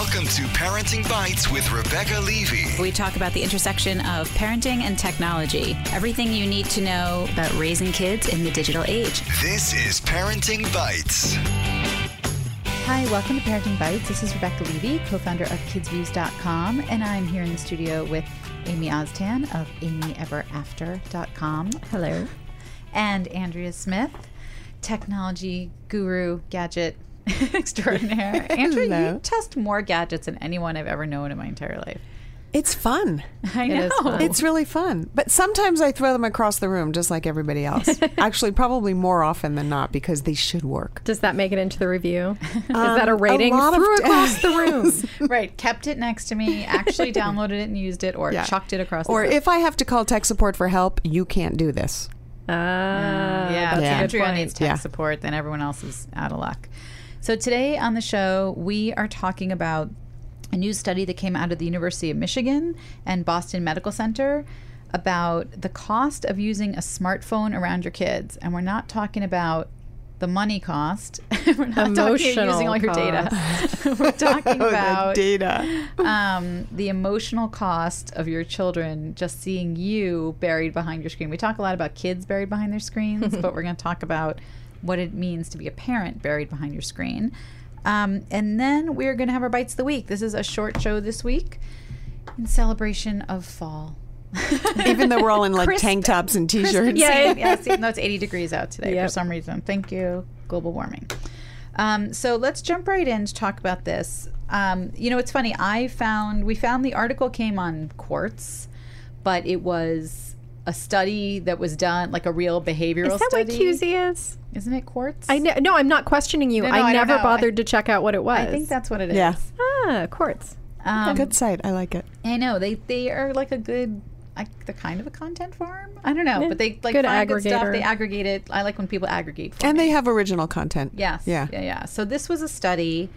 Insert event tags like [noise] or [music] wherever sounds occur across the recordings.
Welcome to Parenting Bites with Rebecca Levy. We talk about the intersection of parenting and technology, everything you need to know about raising kids in the digital age. This is Parenting Bites. Hi, welcome to Parenting Bites. This is Rebecca Levy, co founder of KidzVuz.com, and I'm here in the studio with Amy Oztan of AmyEverAfter.com. Hello. And Andrea Smith, technology guru, gadget [laughs] extraordinaire. [laughs] Andrea, Hello. you test more gadgets than anyone I've ever known in my entire life. It's fun. [laughs] I know. is fun. It's really fun. But sometimes I throw them across the room just like everybody else. Actually, probably more often than not because they should work. Does that make it into the review? Is that a rating? lot of Threw t- across the room. right. Kept it next to me, actually downloaded it and used it, or Yeah. chucked it across Or the room. if I have to call tech support for help, you can't do this. Ah, yeah, that's if Yeah. Andrea needs tech Yeah. support, then everyone else is out of luck. So today on the show, we are talking about a new study that came out of the University of Michigan and Boston Medical Center about the cost of using a smartphone around your kids. And we're not talking about the money cost. [laughs] we're not talking about using all your data. [laughs] we're talking [laughs] about the data. um, the emotional cost of your children just seeing you buried behind your screen. We talk a lot about kids buried behind their screens, but we're going to talk about what it means to be a parent buried behind your screen. Um, and then we're going to have our bites of the week. This is a short show this week in celebration of fall. [laughs] Even though we're all in like Crisp- tank tops and t-shirts. and Yeah. yes, even though it's 80 degrees out today for some reason. Thank you, global warming. Um, so let's jump right in to talk about this. Um, you know, it's funny. I found we found the article came on Quartz, but it was a study that was done, like a real behavioral study. Is that study. what QZ is? Isn't it Quartz? I ne- no, I'm not questioning you. No, no, I I never know. bothered to check out what it was. I think that's what it is. Yeah. ah quartz. Um, Good site. I like it. I know they they are like a good. Like they're kind of a content farm. I don't know, Yeah, but they like good find good stuff. They aggregate it. I like when people aggregate. For And me. they have original content. Yes. Yeah. Yeah. Yeah. So this was a study.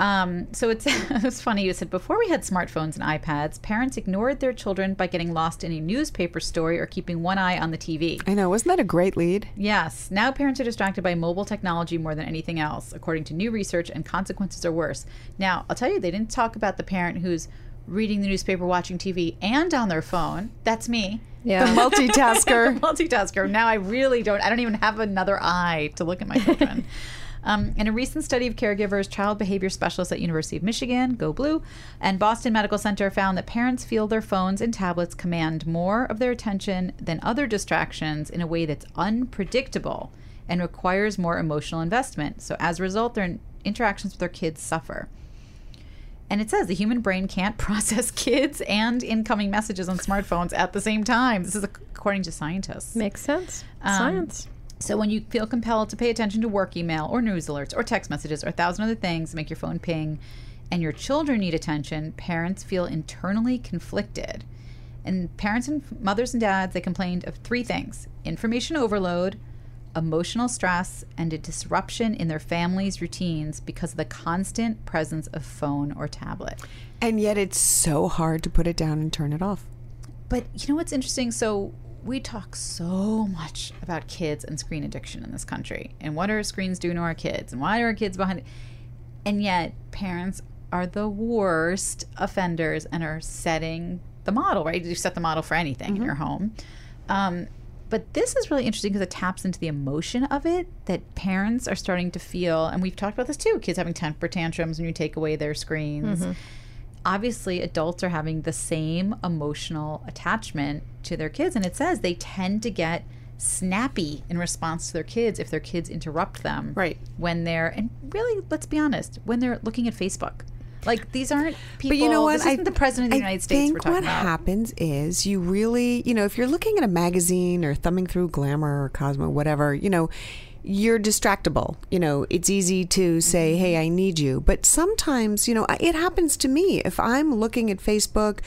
Um, so it's [laughs] it was funny. You said before we had smartphones and iPads, parents ignored their children by getting lost in a newspaper story or keeping one eye on the TV. I know. Wasn't that a great lead? Yes. Now parents are distracted by mobile technology more than anything else, according to new research, and consequences are worse. Now, I'll tell you, they didn't talk about the parent who's reading the newspaper, watching TV, and on their phone. That's me. Yeah. [laughs] Multitasker. [laughs] multitasker. Now I really don't. I don't even have another eye to look at my children. Um, in a recent study of caregivers, child behavior specialists at University of Michigan, Go Blue, and Boston Medical Center found that parents feel their phones and tablets command more of their attention than other distractions in a way that's unpredictable and requires more emotional investment. So as a result, their interactions with their kids suffer. And it says the human brain can't [laughs] process kids and incoming messages on smartphones at the same time. This is according to scientists. Makes sense. Um, Science. So when you feel compelled to pay attention to work email or news alerts or text messages or a thousand other things make your phone ping and your children need attention, parents feel internally conflicted. And parents and mothers and dads, they complained of three things information overload, emotional stress, and a disruption in their family's routines because of the constant presence of phone or tablet. and yet it's so hard to put it down and turn it off. But you know what's interesting? So we talk so much about kids and screen addiction in this country, and what are screens doing to our kids, and why are our kids behind it? And yet, parents are the worst offenders and are setting the model. Right? You set the model for anything in your home. Um, but this is really interesting because it taps into the emotion of it that parents are starting to feel, and we've talked about this too. Kids having temper tantrums when you take away their screens obviously adults are having the same emotional attachment to their kids and it says they tend to get snappy in response to their kids if their kids interrupt them Right. when they're and really let's be honest when they're looking at facebook like these aren't people But you know what? this isn't the president of the I united states think we're talking what about happens is you really, you know, if you're looking at a magazine or thumbing through Glamour or Cosmo, whatever, you know, you're distractible. You know, it's easy to say. "Hey, I need you," but sometimes, you know, it happens to me if I'm looking at Facebook.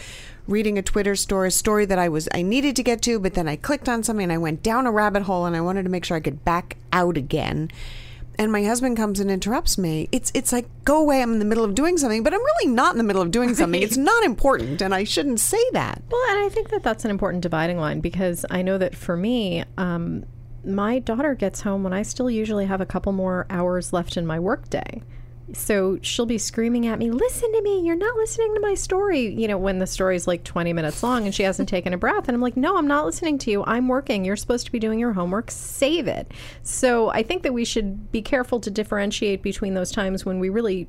Reading a Twitter story, a story that I was I needed to get to, but then I clicked on something and I went down a rabbit hole and I wanted to make sure I could back out again and my husband comes and interrupts me, it's it's like go away. I'm in the middle of doing something, but I'm really not in the middle of doing something. It's not important, and I shouldn't say that. Well, and I think that that's an important dividing line because I know that for me, um, my daughter gets home when I still usually have a couple more hours left in my workday. So she'll be screaming at me, "Listen to me! You're not listening to my story." You know, when the story's like 20 minutes long and she hasn't [laughs] taken a breath, and I'm like, "No, I'm not listening to you. I'm working. You're supposed to be doing your homework. Save it." So I think that we should be careful to differentiate between those times when we really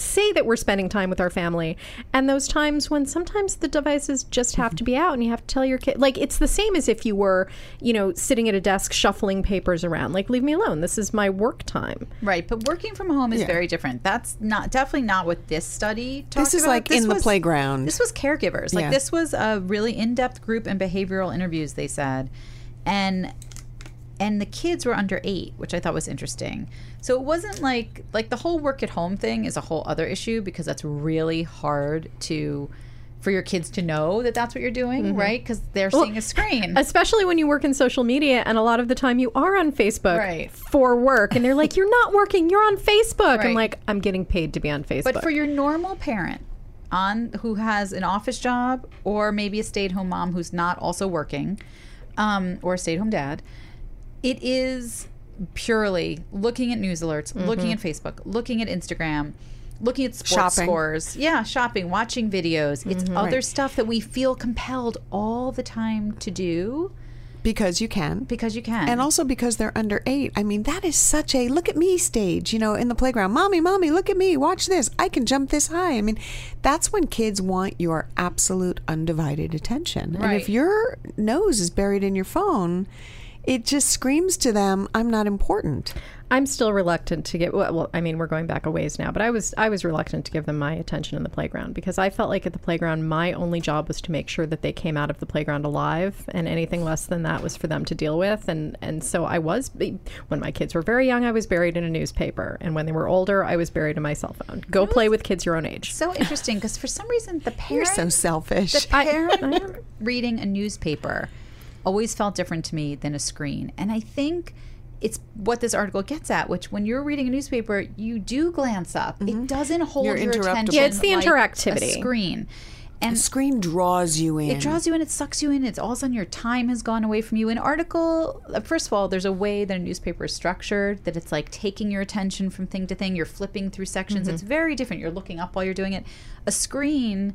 say that we're spending time with our family and those times when sometimes the devices just have to be out and you have to tell your kid like it's the same as if you were you know sitting at a desk shuffling papers around like leave me alone this is my work time Right, but working from home is very different. That's not definitely not what this study talked This is about. like in the playground. This was caregivers. Like Yeah. this was a really in-depth group and behavioral interviews. They said, and and the kids were under eight, which I thought was interesting. So it wasn't like like the whole work at home thing is a whole other issue because that's really hard to for your kids to know that that's what you're doing, Mm-hmm. right? Because they're seeing a screen. [laughs] especially when you work in social media and a lot of the time you are on Facebook Right. for work and they're like you're not working you're on Facebook I'm like I'm getting paid to be on Facebook But for your normal parent on who has an office job or maybe a stay-at-home mom who's not also working, um, or a stay-at-home dad, it is purely looking at news alerts, looking at mm-hmm. Facebook, looking at Instagram, looking at sports Shopping. scores. Yeah, shopping, watching videos. It's mm-hmm. other stuff that we feel compelled all the time to do because you can. because you can. And also because they're under eight. I mean, that is such a look at me stage, you know, in the playground. Mommy, mommy, look at me. Watch this. I can jump this high. I mean, that's when kids want your absolute undivided attention. And if your nose is buried in your phone, it just screams to them, I'm not important. I'm still reluctant to get well, well I mean we're going back a ways now but I was I was reluctant to give them my attention in the playground because I felt like at the playground my only job was to make sure that they came out of the playground alive and anything less than that was for them to deal with. And and so I was when my kids were very young I was buried in a newspaper. And when they were older I was buried in my cell phone. Go play with kids your own age. so interesting because for some reason the You're so selfish. the parent reading a newspaper always felt different to me than a screen. And I think it's what this article gets at, which when you're reading a newspaper, you do glance up. It doesn't hold You're your attention. Yeah, it's the like interactivity. A screen. And the screen draws you in. it draws you in, it sucks you in. It's all of a sudden your time has gone away from you. An article, uh, first of all, there's a way that a newspaper is structured that it's like taking your attention from thing to thing. You're flipping through sections. It's very different. You're looking up while you're doing it. A screen,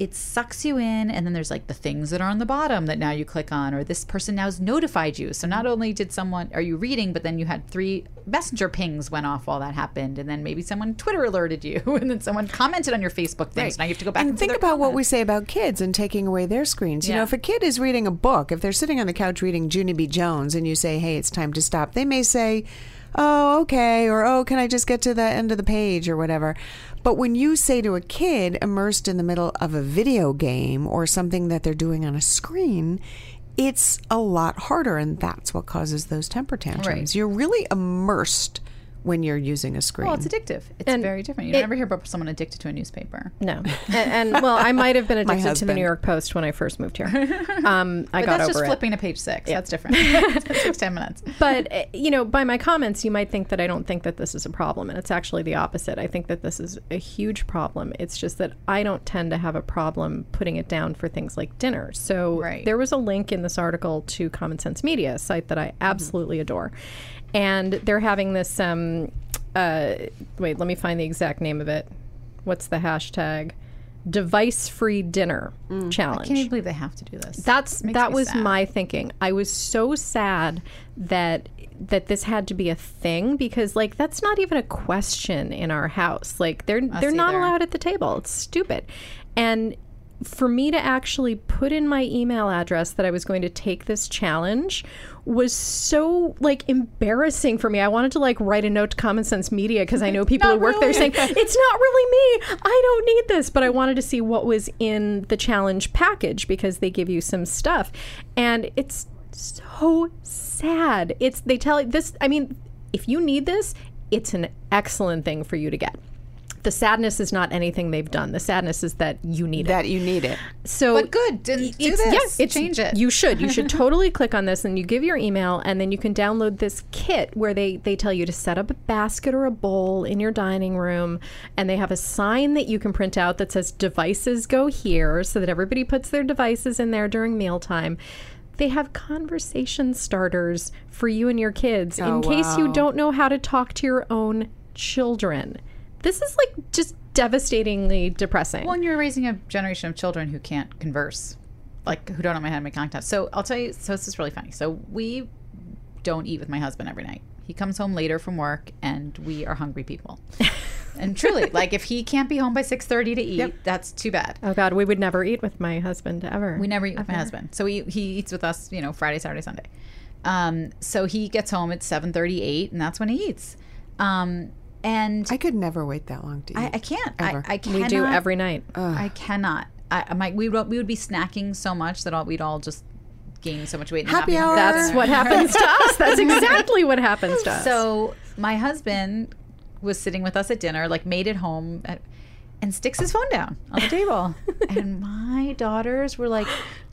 it sucks you in, and then there's like the things that are on the bottom that now you click on, or this person now has notified you. So not only did someone, are you reading, but then you had three messenger pings went off while that happened, and then maybe someone Twitter alerted you, [laughs] and then someone commented on your Facebook thing. So now you have to go back and, and think about what we say about kids and taking away their screens. You know, if a kid is reading a book, if they're sitting on the couch reading Junie B. Jones and you say, hey, it's time to stop, they may say, oh, okay, or oh, can I just get to the end of the page or whatever. But when you say to a kid immersed in the middle of a video game or something that they're doing on a screen, it's a lot harder, and that's what causes those temper tantrums. Right. You're really immersed when you're using a screen. Well, it's addictive. It's And very different. You it- never hear about someone addicted to a newspaper. No, [laughs] and, and well, I might have been addicted to the. New York Post when I first moved here. [laughs] Um, I But got that's over just it. flipping to page six. That's different. It's six, ten minutes. [laughs] But uh, you know, by my comments, you might think that I don't think that this is a problem, and it's actually the opposite. I think that this is a huge problem. It's just that I don't tend to have a problem putting it down for things like dinner. So Right. there was a link in this article to Common Sense Media, a site that I absolutely adore, and they're having this. Um, uh, wait, let me find the exact name of it. What's the hashtag? Device free dinner challenge. I can't even believe they have to do this. That's that was sad. my thinking. I was so sad that that this had to be a thing because like that's not even a question in our house. Like they're they're not either. allowed at the table. It's stupid. And for me to actually put in my email address that I was going to take this challenge was so like embarrassing for me. I wanted to like write a note to Common Sense Media because I know people who work there saying it's not really me. I don't need this, but I wanted to see what was in the challenge package because they give you some stuff, and it's so sad. It's they tell this. I mean, if you need this, it's an excellent thing for you to get. The sadness is not anything they've done. The sadness is that you need it. that you need it. So, But good. Do, do it's, this. Yeah, Change it. You should. You should [laughs] totally click on this and you give your email and then you can download this kit where they, they tell you to set up a basket or a bowl in your dining room and they have a sign that you can print out that says devices go here so that everybody puts their devices in there during mealtime. They have conversation starters for you and your kids in Oh, case you don't know how to talk to your own children. This is like just devastatingly depressing. Well, and you're raising a generation of children who can't converse, like who don't know how to make contact. So I'll tell you. So this is really funny. So we don't eat with my husband every night. He comes home later from work, and we are hungry people. [laughs] and truly, like if he can't be home by six thirty to eat, that's too bad. oh God, we would never eat with my husband ever. We never eat with my husband. So he, he eats with us, you know, Friday, Saturday, Sunday. Um, so he gets home at seven thirty eight, and that's when he eats. Um, and I could never wait that long to eat. I, I can't. I, Ever. I cannot. we do every night. I cannot. I, I might. We would, we would be snacking so much that all, we'd all just gain so much weight. and Happy be hour. That's what happens to us. That's [laughs] exactly what happens to us. So my husband was sitting with us at dinner, like made it home, at, and sticks his phone down on the table. [laughs] and my daughters were like,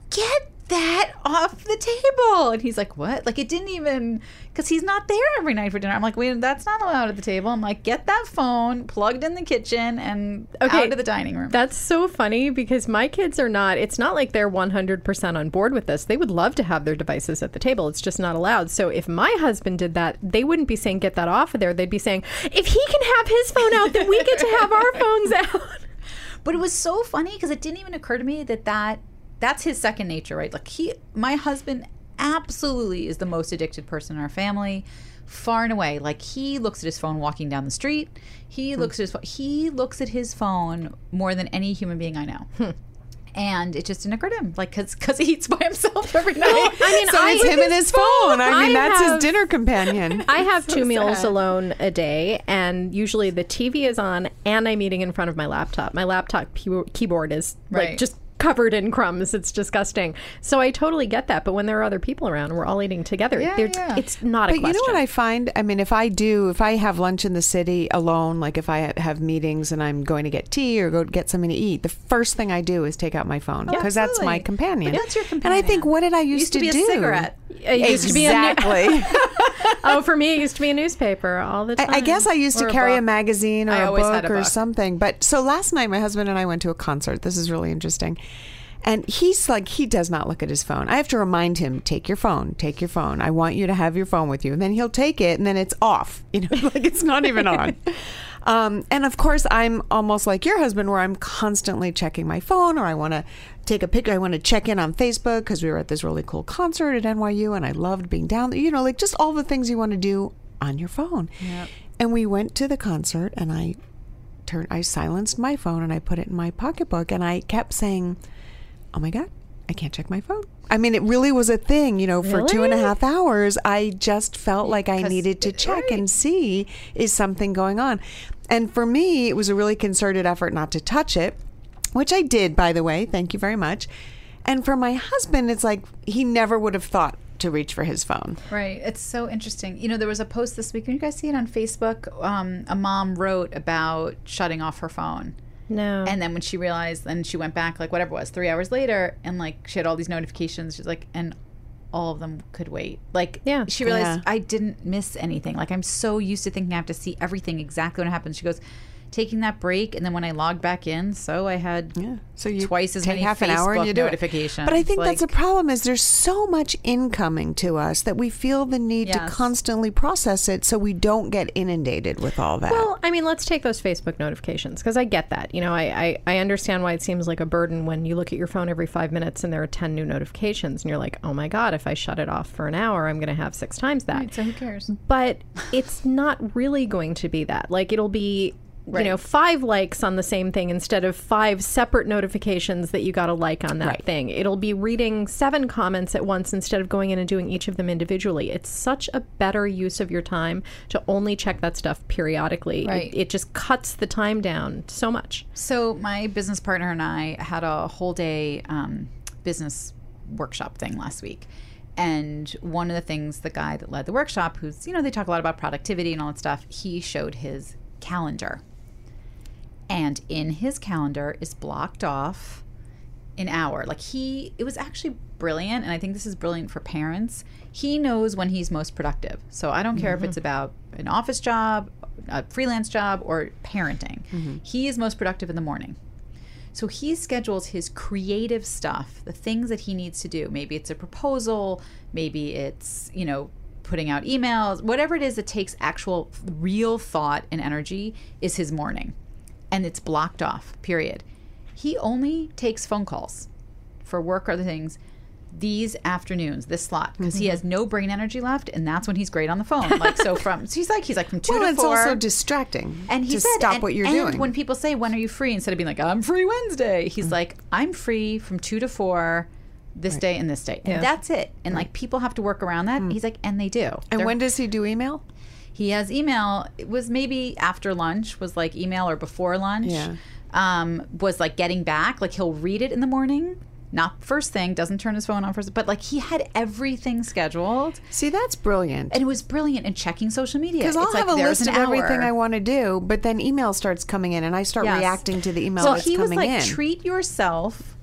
"Get that off the table!" And he's like, "What?" Like it didn't even because he's not there every night for dinner. I'm like, "Wait, that's not allowed at the table." I'm like, "Get that phone plugged in the kitchen and Okay, out to the dining room." That's so funny because my kids are not, it's not like they're 100% on board with this. They would love to have their devices at the table. It's just not allowed. So if my husband did that, they wouldn't be saying, get that off of there. They'd be saying, if he can have his phone out, then we get to have our phones out. [laughs] But it was so funny because it didn't even occur to me that that that's his second nature, right? Like he, my husband, absolutely is the most addicted person in our family, far and away. Like he looks at his phone walking down the street. He Hmm. looks at his phone. He looks at his phone more than any human being I know. Hmm. And it just didn't occur to him, like, because because he eats by himself [laughs] every night. I mean, so I it's him and his phone. I mean, I that's have- his dinner companion. [laughs] I have [laughs] two meals alone a day, and usually the TV is on, and I'm eating in front of my laptop. My laptop key- keyboard is Right. like just covered in crumbs. It's disgusting. So I totally get that. But when there are other people around, and we're all eating together. Yeah, yeah. It's not a But you know what I find? I mean, if I do, if I have lunch in the city alone, like if I have meetings and I'm going to get tea or go get something to eat, the first thing I do is take out my phone oh, because that's my companion. But that's your companion. And I think, what did I used, used to be a do? cigarette. It used to be a new- exactly. [laughs] [laughs] oh, for me, it used to be a newspaper all the time. I, I guess I used Or to a carry a book. magazine or I a book, a or something. But so last night, my husband and I went to a concert. This is really interesting. And he's like, he does not look at his phone. I have to remind him, take your phone, take your phone. I want you to have your phone with you. And then he'll take it and then it's off. [laughs] You know, like it's not even on. [laughs] Um, and of course, I'm almost like your husband, where I'm constantly checking my phone or I want to take a picture. I want to check in on Facebook because we were at this really cool concert at NYU and I loved being down there. You know, like just all the things you want to do on your phone. And we went to the concert and I turned, I silenced my phone and I put it in my pocketbook and I kept saying, oh my God, I can't check my phone. I mean, it really was a thing, you know, for two and a Really? half hours. I just felt like I needed to check right. and see is something going on. And for me, it was a really concerted effort not to touch it, which I did, by the way. Thank you very much. And for my husband, it's like he never would have thought to reach for his phone. Right. It's so interesting. You know, there was a post this week. Can you guys see it on Facebook? Um, a mom wrote about shutting off her phone. No. And then when she realized, then she went back, like whatever it was, three hours later, and like she had all these notifications. She's like, and all of them could wait. Like, Yeah. she realized Yeah. I didn't miss anything. Like, I'm so used to thinking I have to see everything exactly when it happens. She goes, taking that break, and then when I logged back in, so I had Yeah. So you twice as take many half an hour and you do it. notifications. But I think that's the problem is there's so much incoming to us that we feel the need to constantly process it so we don't get inundated with all that. Well, I mean, let's take those Facebook notifications because I get that. You know, I, I, I understand why it seems like a burden when you look at your phone every five minutes and there are 10 new notifications and you're like, oh my God, if I shut it off for an hour, I'm going to have six times that. Right, so who cares? But it's not really going to be that. Like, it'll be. Right. You know, five likes on the same thing instead of five separate notifications that you got a like on that Right. thing. It'll be reading seven comments at once instead of going in and doing each of them individually. It's such a better use of your time to only check that stuff periodically. It- It, just cuts the time down so much. So my business partner and I had a whole day um, business workshop thing last week. And one of the things the guy that led the workshop, who's, you know, they talk a lot about productivity and all that stuff, he showed his calendar. And in his calendar is blocked off an hour. Like he, it was actually brilliant. And I think this is brilliant for parents. He knows when he's most productive. So I don't care if mm-hmm. it's about an office job, a freelance job, or parenting. Mm-hmm. He is most productive in the morning. So he schedules his creative stuff, the things that he needs to do. Maybe it's a proposal, maybe it's, you know, putting out emails, whatever it is that takes actual real thought and energy is his morning. And it's blocked off, period. He only takes phone calls for work or other things these afternoons, this slot, because he mm-hmm. has no brain energy left, and that's when he's great on the phone. Like so, [laughs] from so he's like he's like from two Well, to it's four. also distracting and he to said, stop and- what you're and doing. When people say, "When are you free?" instead of being like, "I'm free Wednesday," he's mm. like, "I'm free from two to four, this day and this day, and Yeah. that's it." And like people have to work around that. Mm. He's like, and they do. and They're- when does he do email? He has email, it was maybe after lunch, was like email or before lunch. Yeah. Um, was like getting back, like he'll read it in the morning. Not first thing, doesn't turn his phone on first, but like he had everything scheduled, See, that's brilliant. and it was brilliant. And checking social media Because I'll It's like have a there's list of everything. I want to do, but then email starts coming in, and I start Yes. reacting to the email So that's he was like, in. treat yourself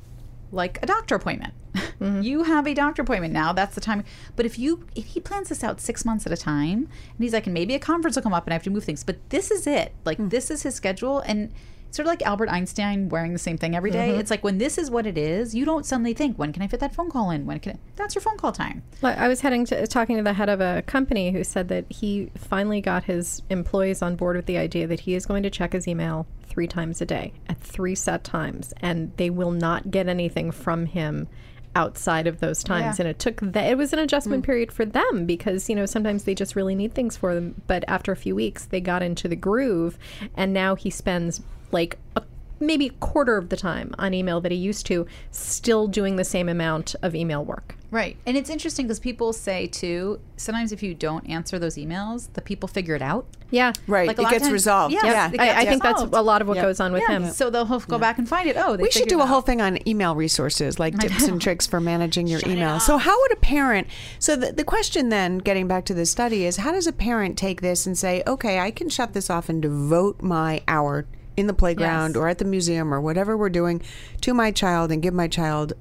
like a doctor appointment. Mm-hmm. You have a doctor appointment now. That's the time. But if you, if he plans this out six months at a time, and he's like, and maybe a conference will come up and I have to move things, but this is it. Like Hmm. this is his schedule, and sort of like Albert Einstein wearing the same thing every day. Mm-hmm. It's like when this is what it is, you don't suddenly think, when can I fit that phone call in? When can I? That's your phone call time. Like, I was heading to talking to the head of a company who said that he finally got his employees on board with the idea that he is going to check his email three times a day at three set times, and they will not get anything from him outside of those times. Yeah. And it took that it was an adjustment mm. period for them because you know sometimes they just really need things for them. But after a few weeks, they got into the groove, and now he spends like a maybe a quarter of the time on email that he used to, still doing the same amount of email work. Right. And it's interesting because people say too, sometimes if you don't answer those emails, the people figure it out. Yeah. right, Like a it gets times- resolved. Yeah. yeah. it I, I gets think that's a lot of what Yep. goes on with Yeah, him. So they'll go back and find it. Oh, they We should do a whole thing on email resources, like [laughs] tips and tricks for managing your Shut email. So, how would a parent? So, the, the question then, getting back to the study, is how does a parent take this and say, okay, I can shut this off and devote my hour in the playground Yes. or at the museum or whatever we're doing to my child and give my child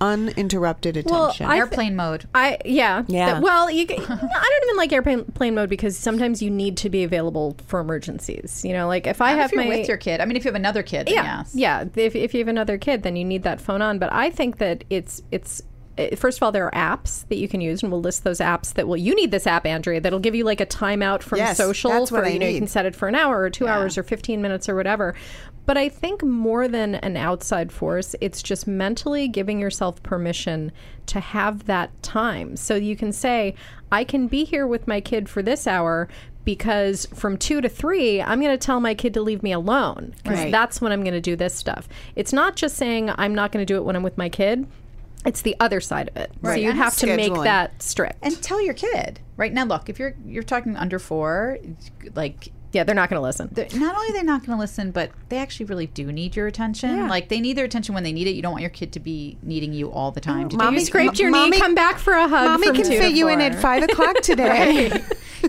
uninterrupted attention? I- Airplane mode. I yeah Yeah. Th- well, you, [laughs] c- I don't even like airplane plane mode because sometimes you need to be available for emergencies. You know, like if I Not have if you're my with your kid. I mean, if you have another kid, then yeah yes. yeah if, if you have another kid, then you need that phone on. But I think that it's it's. Uh, First of all, there are apps that you can use, and we'll list those apps that will. You need this app, Andrea, that'll give you like a timeout from Yes, social. that's for what I you know, you can set it for an hour or two hours or fifteen minutes or whatever. But I think more than an outside force, it's just mentally giving yourself permission to have that time. So you can say, I can be here with my kid for this hour because from two to three, I'm going to tell my kid to leave me alone because Right. that's when I'm going to do this stuff. It's not just saying I'm not going to do it when I'm with my kid. It's the other side of it. So Right. you And have to make that strict. And tell your kid. Right now, look, if you're you're talking under four, like yeah, they're not going to listen. not only they're not going to listen, but they actually really do need your attention. Yeah. Like they need their attention when they need it. You don't want your kid to be needing you all the time. To do Mommy you scraped your Mommy- knee, come back for a hug. Mommy can fit you in at five o'clock [laughs] today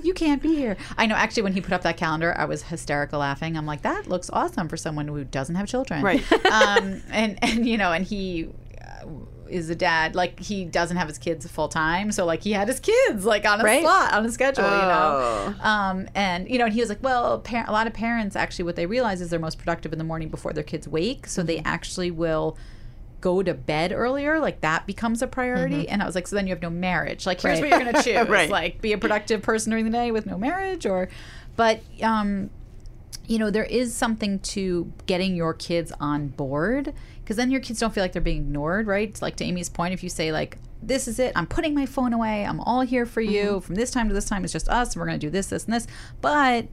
you can't be here. I know. Actually, when he put up that calendar, I was hysterical laughing. I'm like, that looks awesome for someone who doesn't have children, Right. um, and and you know, and he uh, is a dad. Like he doesn't have his kids full time, so like he had his kids like on a Right. slot on a schedule, you Oh. know. Um, and you know, and he was like, well, par- a lot of parents actually what they realize is they're most productive in the morning before their kids wake, so they actually will go to bed earlier like that becomes a priority and i was like so then you have no marriage like here's Right. what you're gonna [laughs] choose Right. like be a productive person during the day with no marriage or but um you know there is something to getting your kids on board because then your kids don't feel like they're being ignored right it's like to amy's point if you say like this is it i'm putting my phone away i'm all here for you Mm-hmm. from this time to this time it's just us and we're going to do this this and this but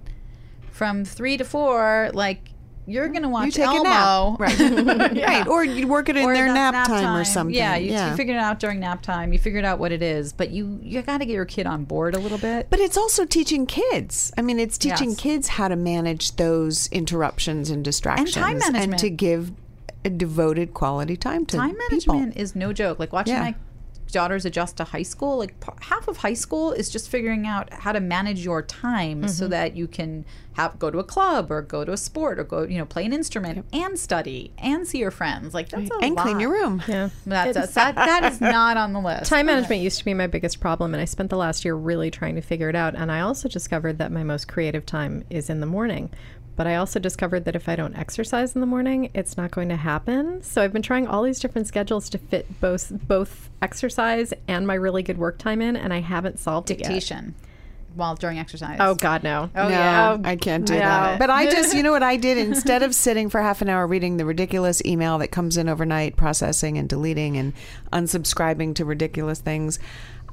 from three to four like you're going to watch you take Elmo. a nap, right? Yeah. [laughs] Right, or you work it in Or their that's nap, time, or something. Yeah, you, you figured it out during nap time. You figured out what it is, but you you got to get your kid on board a little bit. But it's also teaching kids. I mean, it's teaching Yes. kids how to manage those interruptions and distractions, and time management. to give a devoted quality time to time people. management is no joke. Like watching Yeah. my daughters adjust to high school, like p- half of high school is just figuring out how to manage your time Mm-hmm. so that you can have go to a club or go to a sport or go you know play an instrument and study and see your friends. Like that's a and clean your room. Yeah. That's, that's that, that is [laughs] not on the list. Time management used to be my biggest problem, and I spent the last year really trying to figure it out. And I also discovered that my most creative time is in the morning. But I also discovered that if I don't exercise in the morning, it's not going to happen. So I've been trying all these different schedules to fit both both exercise and my really good work time in, and I haven't solved it yet. Dictation while during exercise. Oh God, no. Oh, no, yeah. I can't do no. that. But I just, [laughs] you know what I did? Instead of sitting for half an hour reading the ridiculous email that comes in overnight, processing and deleting and unsubscribing to ridiculous things,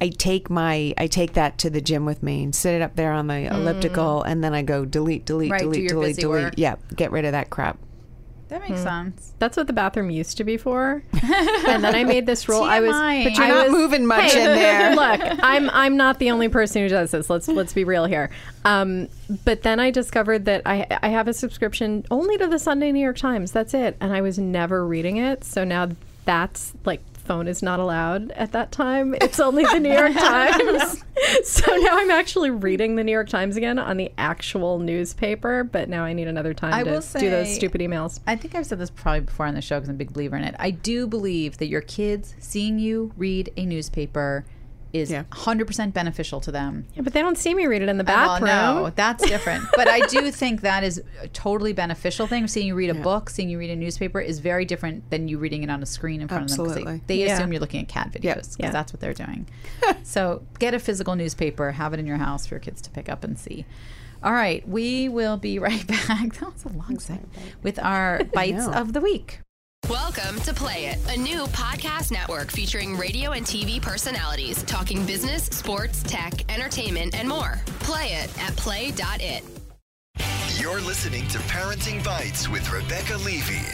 I take my I take that to the gym with me and sit it up there on the elliptical, and then I go delete, delete, Right, delete, delete, delete. work. Yeah, get rid of that crap. That makes sense. That's what the bathroom used to be for. [laughs] and then I made this rule. I was, But you're I not was- moving much Hey, in [laughs] there. Look, I'm I'm not the only person who does this. Let's let's be real here. Um, but then I discovered that I I have a subscription only to the Sunday New York Times. That's it, and I was never reading it. So now that's like phone is not allowed at that time. It's only the New York [laughs] Times. so now I'm actually reading the New York Times again on the actual newspaper. But now I need another time I to will do those stupid emails. I think I've said this probably before on the show because I'm a big believer in it. I do believe that your kids seeing you read a newspaper is Yeah. 100% beneficial to them. Yeah, but they don't see me read it in the Well, bathroom. no, that's different. but I do [laughs] think that is a totally beneficial thing. Seeing you read a book, seeing you read a newspaper is very different than you reading it on a screen in front of them. Absolutely. They, they Yeah. assume you're looking at cat videos because Yeah. that's what they're doing. [laughs] so get a physical newspaper, have it in your house for your kids to pick up and see. All right, we will be [laughs] right back. That was a long segment with our bites of the week. Welcome to Play It, a new podcast network featuring radio and TV personalities talking business, sports, tech, entertainment, and more. Play it at play.it. You're listening to Parenting Bites with Rebecca Levy.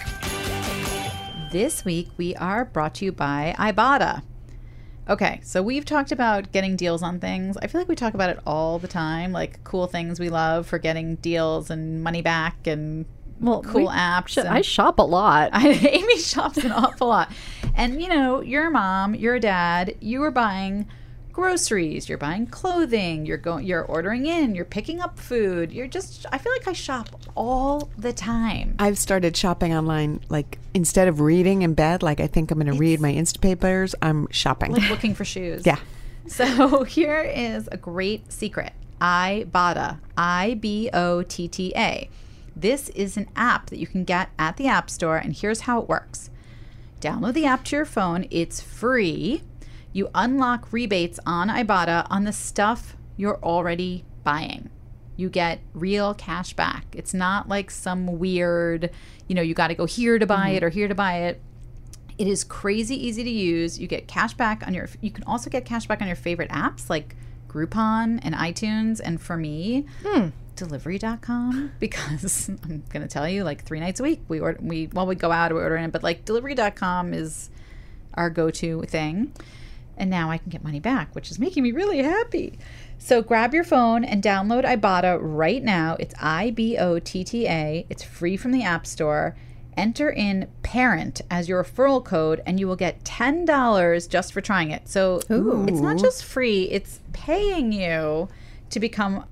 This week we are brought to you by Ibotta. Okay, so we've talked about getting deals on things. I feel like we talk about it all the time, like cool things we love for getting deals and money back and Well, cool we- apps. Sh- I shop a lot. [laughs] Amy shops an awful lot. And you know, you're a mom, you're a dad, you are buying groceries, you're buying clothing, you're going you're ordering in, you're picking up food. You're just I feel like I shop all the time. I've started shopping online. Like instead of reading in bed, like I think I'm going to read my Instapapers. I'm shopping. Like [laughs] looking for shoes. yeah. So [laughs] here is a great secret. Ibotta, I B O T T A. This is an app that you can get at the App Store, and here's how it works. Download the app to your phone. It's free. You unlock rebates on Ibotta on the stuff you're already buying. You get real cash back. It's not like some weird, you know, you got to go here to buy it mm-hmm. or here to buy it. It is crazy easy to use. You get cash back on your. You can also get cash back on your favorite apps like Groupon and iTunes. And for me, hmm. delivery.com [laughs] because I'm going to tell you like three nights a week we order we well we go out we order in but like delivery.com is our go-to thing and now I can get money back which is making me really happy. So grab your phone and download Ibotta right now. It's I B O T T A. It's free from the App Store. Enter in parent as your referral code and you will get $10 just for trying it. So it's not just free, it's paying you to become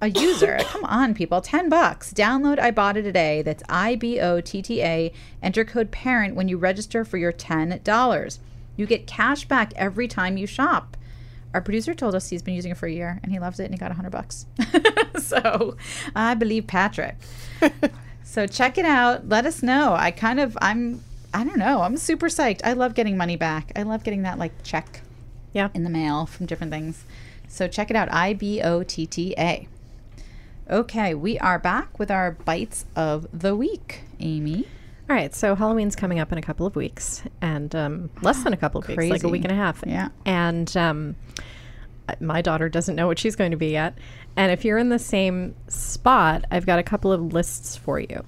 a user. Come on, people. 10 bucks. Download Ibotta today. That's I B O T T A. Enter code PARENT when you register for your $10. You get cash back every time you shop. Our producer told us he's been using it for a year and he loves it and he got 100 bucks. [laughs] so I believe Patrick. [laughs] so check it out. Let us know. I kind of, I'm, I don't know. I'm super psyched. I love getting money back. I love getting that like check Yeah. in the mail from different things. So check it out. I B O T T A. Okay, we are back with our bites of the week, Amy. All right, so Halloween's coming up in a couple of weeks, and um, less than a couple of weeks, like a week and a half. Yeah. And um, my daughter doesn't know what she's going to be yet. And if you're in the same spot, I've got a couple of lists for you.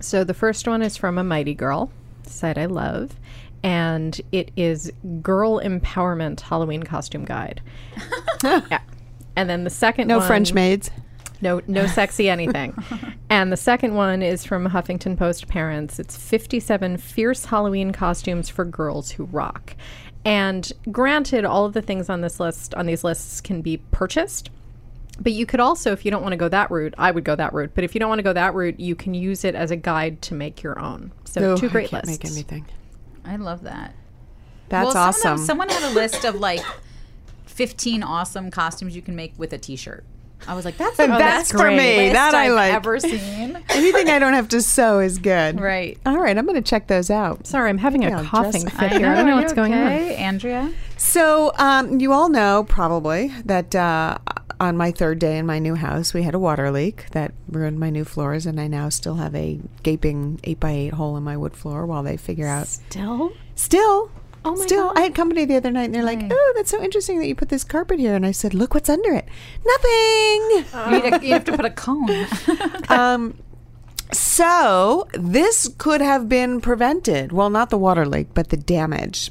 So the first one is from a Mighty Girl site I love, and it is Girl Empowerment Halloween Costume Guide. [laughs] yeah. And then the second No one, French maids. No, no [laughs] sexy anything. and the second one is from Huffington Post Parents. It's 57 fierce Halloween costumes for girls who rock. And granted, all of the things on this list, on these lists, can be purchased. But you could also, if you don't want to go that route, I would go that route. But if you don't want to go that route, you can use it as a guide to make your own. So Oh, two I great can't lists. make anything. I love that. That's well, awesome. Someone, someone had a list of like [laughs] 15 awesome costumes you can make with a t shirt. I was like, that's the That's best for me. list That I I've like. ever seen. [laughs] Anything I don't have to sew is good. Right. All right, I'm going to check those out. Sorry, I'm having Yeah, a coughing dress- fit here. I don't know Are what's you going on. okay, Andrea. So, um, you all know probably that uh, on my third day in my new house, we had a water leak that ruined my new floors, and I now still have a gaping 8 by 8 hole in my wood floor while they figure out. Still? Still. Oh my Still, God. I had company the other night, and they're like, "Oh, that's so interesting that you put this carpet here." And I said, "Look what's under it. Nothing." [laughs] You, need a- you have to put a cone. [laughs] um, so this could have been prevented. Well, not the water leak, but the damage.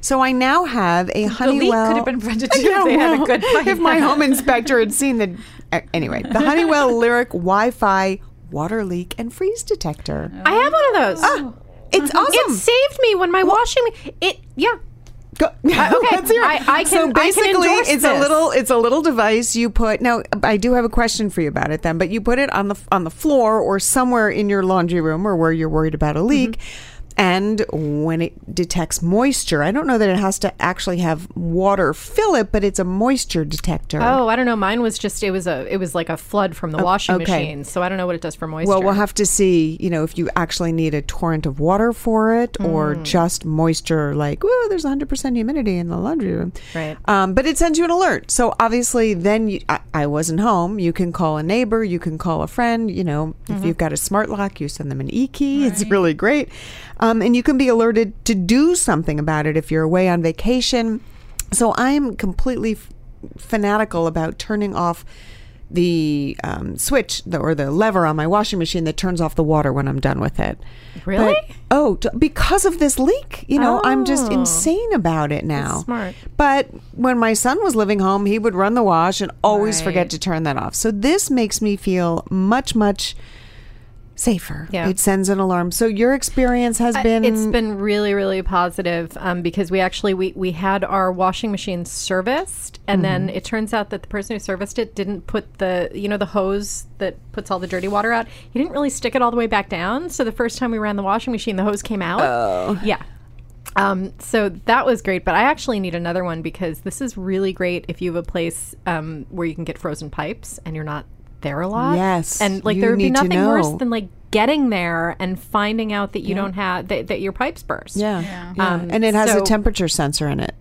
So I now have a the Honeywell. could have been prevented [laughs] too Yeah, if they had a well, good if my home inspector had seen the. uh, Anyway, the Honeywell Lyric Wi-Fi water leak and freeze detector. I have one of those. Ah, it's awesome. It saved me when my washing. It yeah. Go, [laughs] okay, hear it. I- I so can- can basically, endorse it's a little it's a little device you put. Now, I do have a question for you about it then, but you put it on the on the floor or somewhere in your laundry room or where you're worried about a leak. Mm-hmm. And when it detects moisture, I don't know that it has to actually have water fill it, but it's a moisture detector. Oh, I don't know. Mine was just it was a it was like a flood from the washing Oh, okay. machine. So I don't know what it does for moisture. Well, we'll have to see, you know, if you actually need a torrent of water for it or Mm. just moisture, like, oh, there's 100% humidity in the laundry room. Right. Um, but it sends you an alert. So obviously, then you, I, I wasn't home. You can call a neighbor, you can call a friend. You know, Mm-hmm. if you've got a smart lock, you send them an e key. It's really great. Um, and you can be alerted to do something about it if you're away on vacation. So I'm completely f- fanatical about turning off the um, switch the, or the lever on my washing machine that turns off the water when I'm done with it. Really? But- oh, t- because of this leak. You know, I'm just Oh. insane about it now. smart. But when my son was living home, he would run the wash and always Right. forget to turn that off. So this makes me feel much, much safer. Yeah. It sends an alarm. So your experience has I- been it's been really really positive um, because we actually we, we had our washing machine serviced and then Mm-hmm. it turns out that the person who serviced it didn't put the you know the hose that puts all the dirty water out he didn't really stick it all the way back down so the first time we ran the washing machine the hose came out oh yeah um, so that was great, but I actually need another one because this is really great if you have a place um, where you can get frozen pipes and you're not there a lot. Yes, and like there would be nothing worse than like getting there and finding out that you don't have that, that your pipes burst. yeah, yeah. Um, and it has a temperature sensor in it.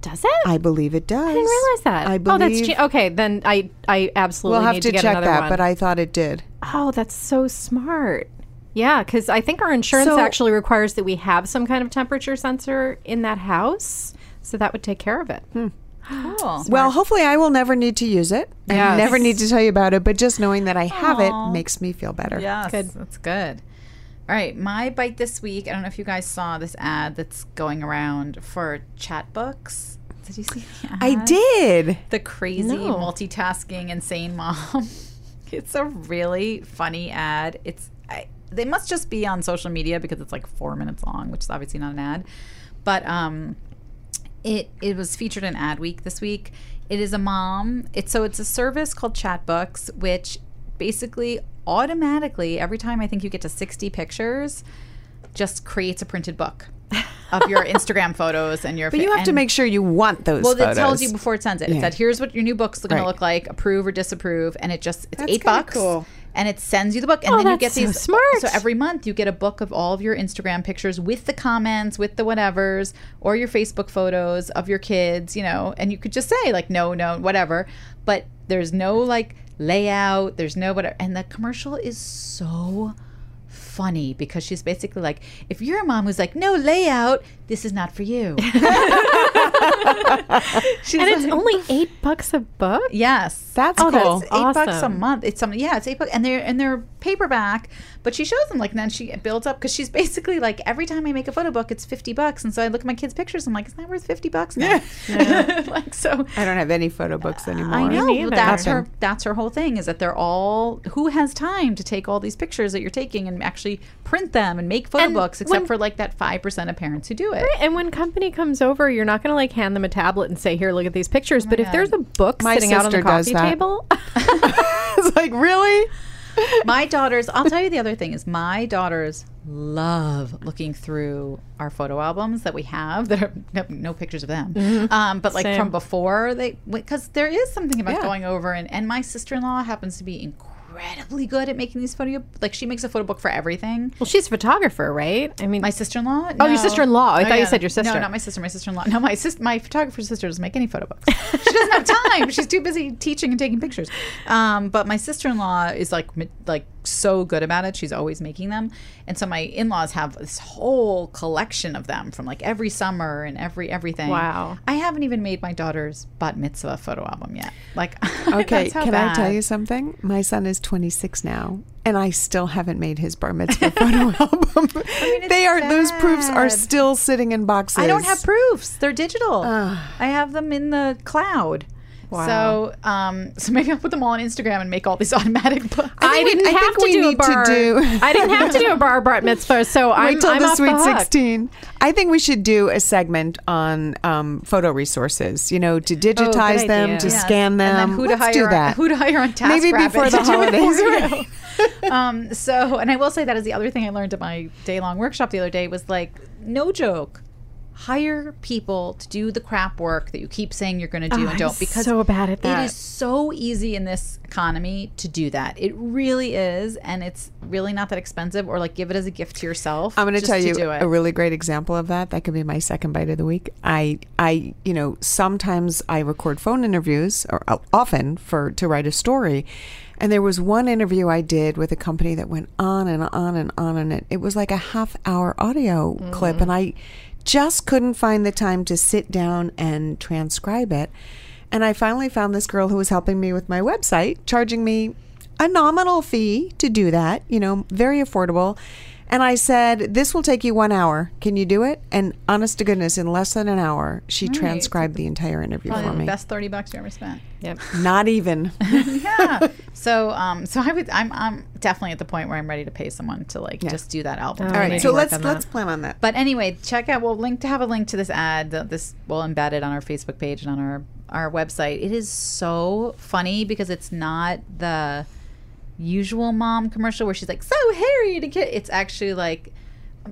Does it? I believe it does. I didn't realize that. I oh, that's believe- che- okay. Then I I absolutely We'll have need to get check that, one. but I thought it did. oh, that's so smart. Yeah, because I think our insurance So- actually requires that we have some kind of temperature sensor in that house, so that would take care of it. Hmm. Cool. Well, hopefully I will never need to use it. I never need to tell you about it, but just knowing that I have it makes me feel better. Yes, Good. that's good. All right, my bite this week. I don't know if you guys saw this ad that's going around for Chatbooks. Did you see the ad? I did. The crazy No. multitasking insane mom. [laughs] it's a really funny ad. It's I, they must just be on social media because it's like four minutes long, which is obviously not an ad. But um, it it was featured in Adweek this week. It is a mom. It's so it's a service called Chatbooks, which basically automatically every time I think you get to sixty pictures, just creates a printed book of your [laughs] Instagram photos and your. But you have to make sure you want those well, photos. it tells you before it sends it. It Yeah. said, "Here's what your new book's going Right. to look like: approve or disapprove." And it just it's That's eight bucks, cool. And it sends you the book, and Oh, then you get so these. smart. So every month you get a book of all of your Instagram pictures with the comments, with the whatevers, or your Facebook photos of your kids. You know, and you could just say like, "No, no, whatever," but there's no like layout. There's no whatever, and the commercial is so funny because she's basically like, if you're a mom who's like, no layout, this is not for you. [laughs] [laughs] [laughs] she's And it's only eight bucks a book. Yes, That's Oh, cool. it's eight bucks a month. It's something. Yeah, it's eight bucks, and they're and they're paperback. But she shows them like, and then she builds up because she's basically like, every time I make a photo book, it's fifty bucks, and so I look at my kids' pictures. I'm like, it's not that worth fifty bucks now. [laughs] like so. I don't have any photo books anymore. I know. Well, that's her. That's her whole thing. Is that they're all. Who has time to take all these pictures that you're taking and actually print them and make photo And books? Except when- for like that five percent of parents who do it. And when company comes over, you're not going to like hand them a tablet and say, "Here, look at these pictures." Oh but if there's a book My sitting out on the coffee table, [laughs] [laughs] it's like really. My daughters, I'll tell you the other thing is my daughters love looking through our photo albums that we have that are no, no pictures of them. Um, but like Same. from before they, because there is something about Yeah. going over and, and my sister-in-law happens to be incredibly good at making these photo, like she makes a photo book for everything. Well, she's a photographer, right? I mean, My sister-in-law? Oh, your sister-in-law. I thought you said your sister. No, not my sister. My sister-in-law. No, my sis- My photographer sister doesn't make any photo books. [laughs] she doesn't have time. She's too busy teaching and taking pictures. Um, but my sister-in-law is like like so good about it. She's always making them, and so my in-laws have this whole collection of them from like every summer and every everything. Wow. I haven't even made my daughter's bat mitzvah photo album yet. Like, [laughs] Okay, that's how can I tell you something? My son is 26 now, and I still haven't made his bar mitzvah photo [laughs] album. it's [laughs] they are those proofs are still sitting in boxes. I don't have proofs. They're digital. Ah. I have them in the cloud. So, um, so maybe I'll put them all on Instagram and make all these [laughs] automatic books. I, think didn't I have to do a need to bar. do- [laughs] I didn't have to do a bar bat mitzvah, so I'm, Wait till I'm the off Sweet the hook. 16. I think we should do a segment on um, photo resources, you know, to digitize them, idea. to Yes. scan them. And then who to Let's hire? do that. Who to hire on TaskRabbit Maybe before the [laughs] to do it holidays. for you. um, so, and I will say that is the other thing I learned at my day long workshop the other day was like, no joke. Hire people to do the crap work that you keep saying you're going to do Oh, and don't I'm because so bad at that. It is so easy in this economy to do that. It really is, and it's really not that expensive. Or like give it as a gift to yourself. I'm going to tell you do a really great example of that. That could be my second bite of the week. I, I, you know, sometimes I record phone interviews, or uh, often for to write a story. And there was one interview I did with a company that went on and on and on, and it, it was like a half hour audio mm-hmm. clip, and I just couldn't find the time to sit down and transcribe it. And I finally found this girl who was helping me with my website, charging me a nominal fee to do that, you know, very affordable. And I said, This will take you one hour. Can you do it? And honest to goodness, in less than an hour, she transcribed the entire interview Probably for the me. best thirty bucks you ever spent. Yep. Not even. [laughs] yeah. So, um, so I would, I'm, I'm definitely at the point where I'm ready to pay someone to like just do that album. All I right, need so let's let's that. plan on that. But anyway, check out. We'll link to have a link to this ad. th- This we'll embed it on our Facebook page and on our our website. It is so funny because it's not the usual mom commercial where she's like so harried kid. It's actually like.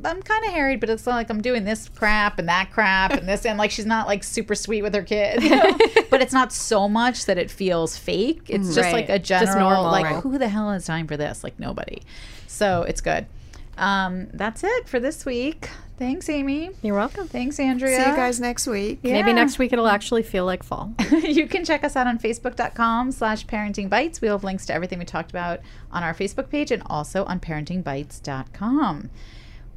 I'm kind of harried, but it's not like I'm doing this crap and that crap and this and like she's not like super sweet with her kid, you know? [laughs] but it's not so much that it feels fake. It's mm. just Right. like a Just general normal, like right. who the hell has time for this? Like nobody. So it's good. Um, that's it for this week. Thanks, Amy. You're welcome. Thanks, Andrea. See you guys next week. Maybe next week it'll actually feel like fall. [laughs] you can check us out on facebook.com slash parenting bites we'll have links to everything we talked about on our facebook page and also on parentingbites.com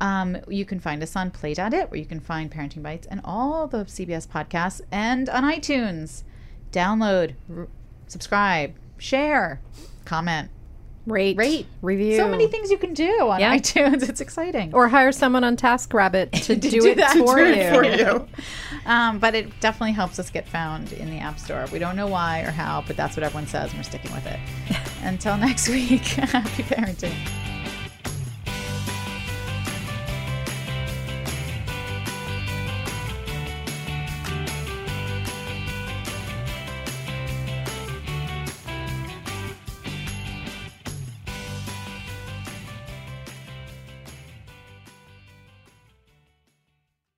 um, you can find us on play.it where you can find parenting bites and all the cbs podcasts and on itunes download r- subscribe share comment Rate, rate review. so many things you can do on Yeah. itunes [laughs] it's exciting Or hire someone on TaskRabbit [laughs] to, do, do it that. for Do you. it for you. [laughs] um, but it definitely helps us get found in the App Store. We don't know why or how, but that's what everyone says, and we're sticking with it. Until next week, happy parenting.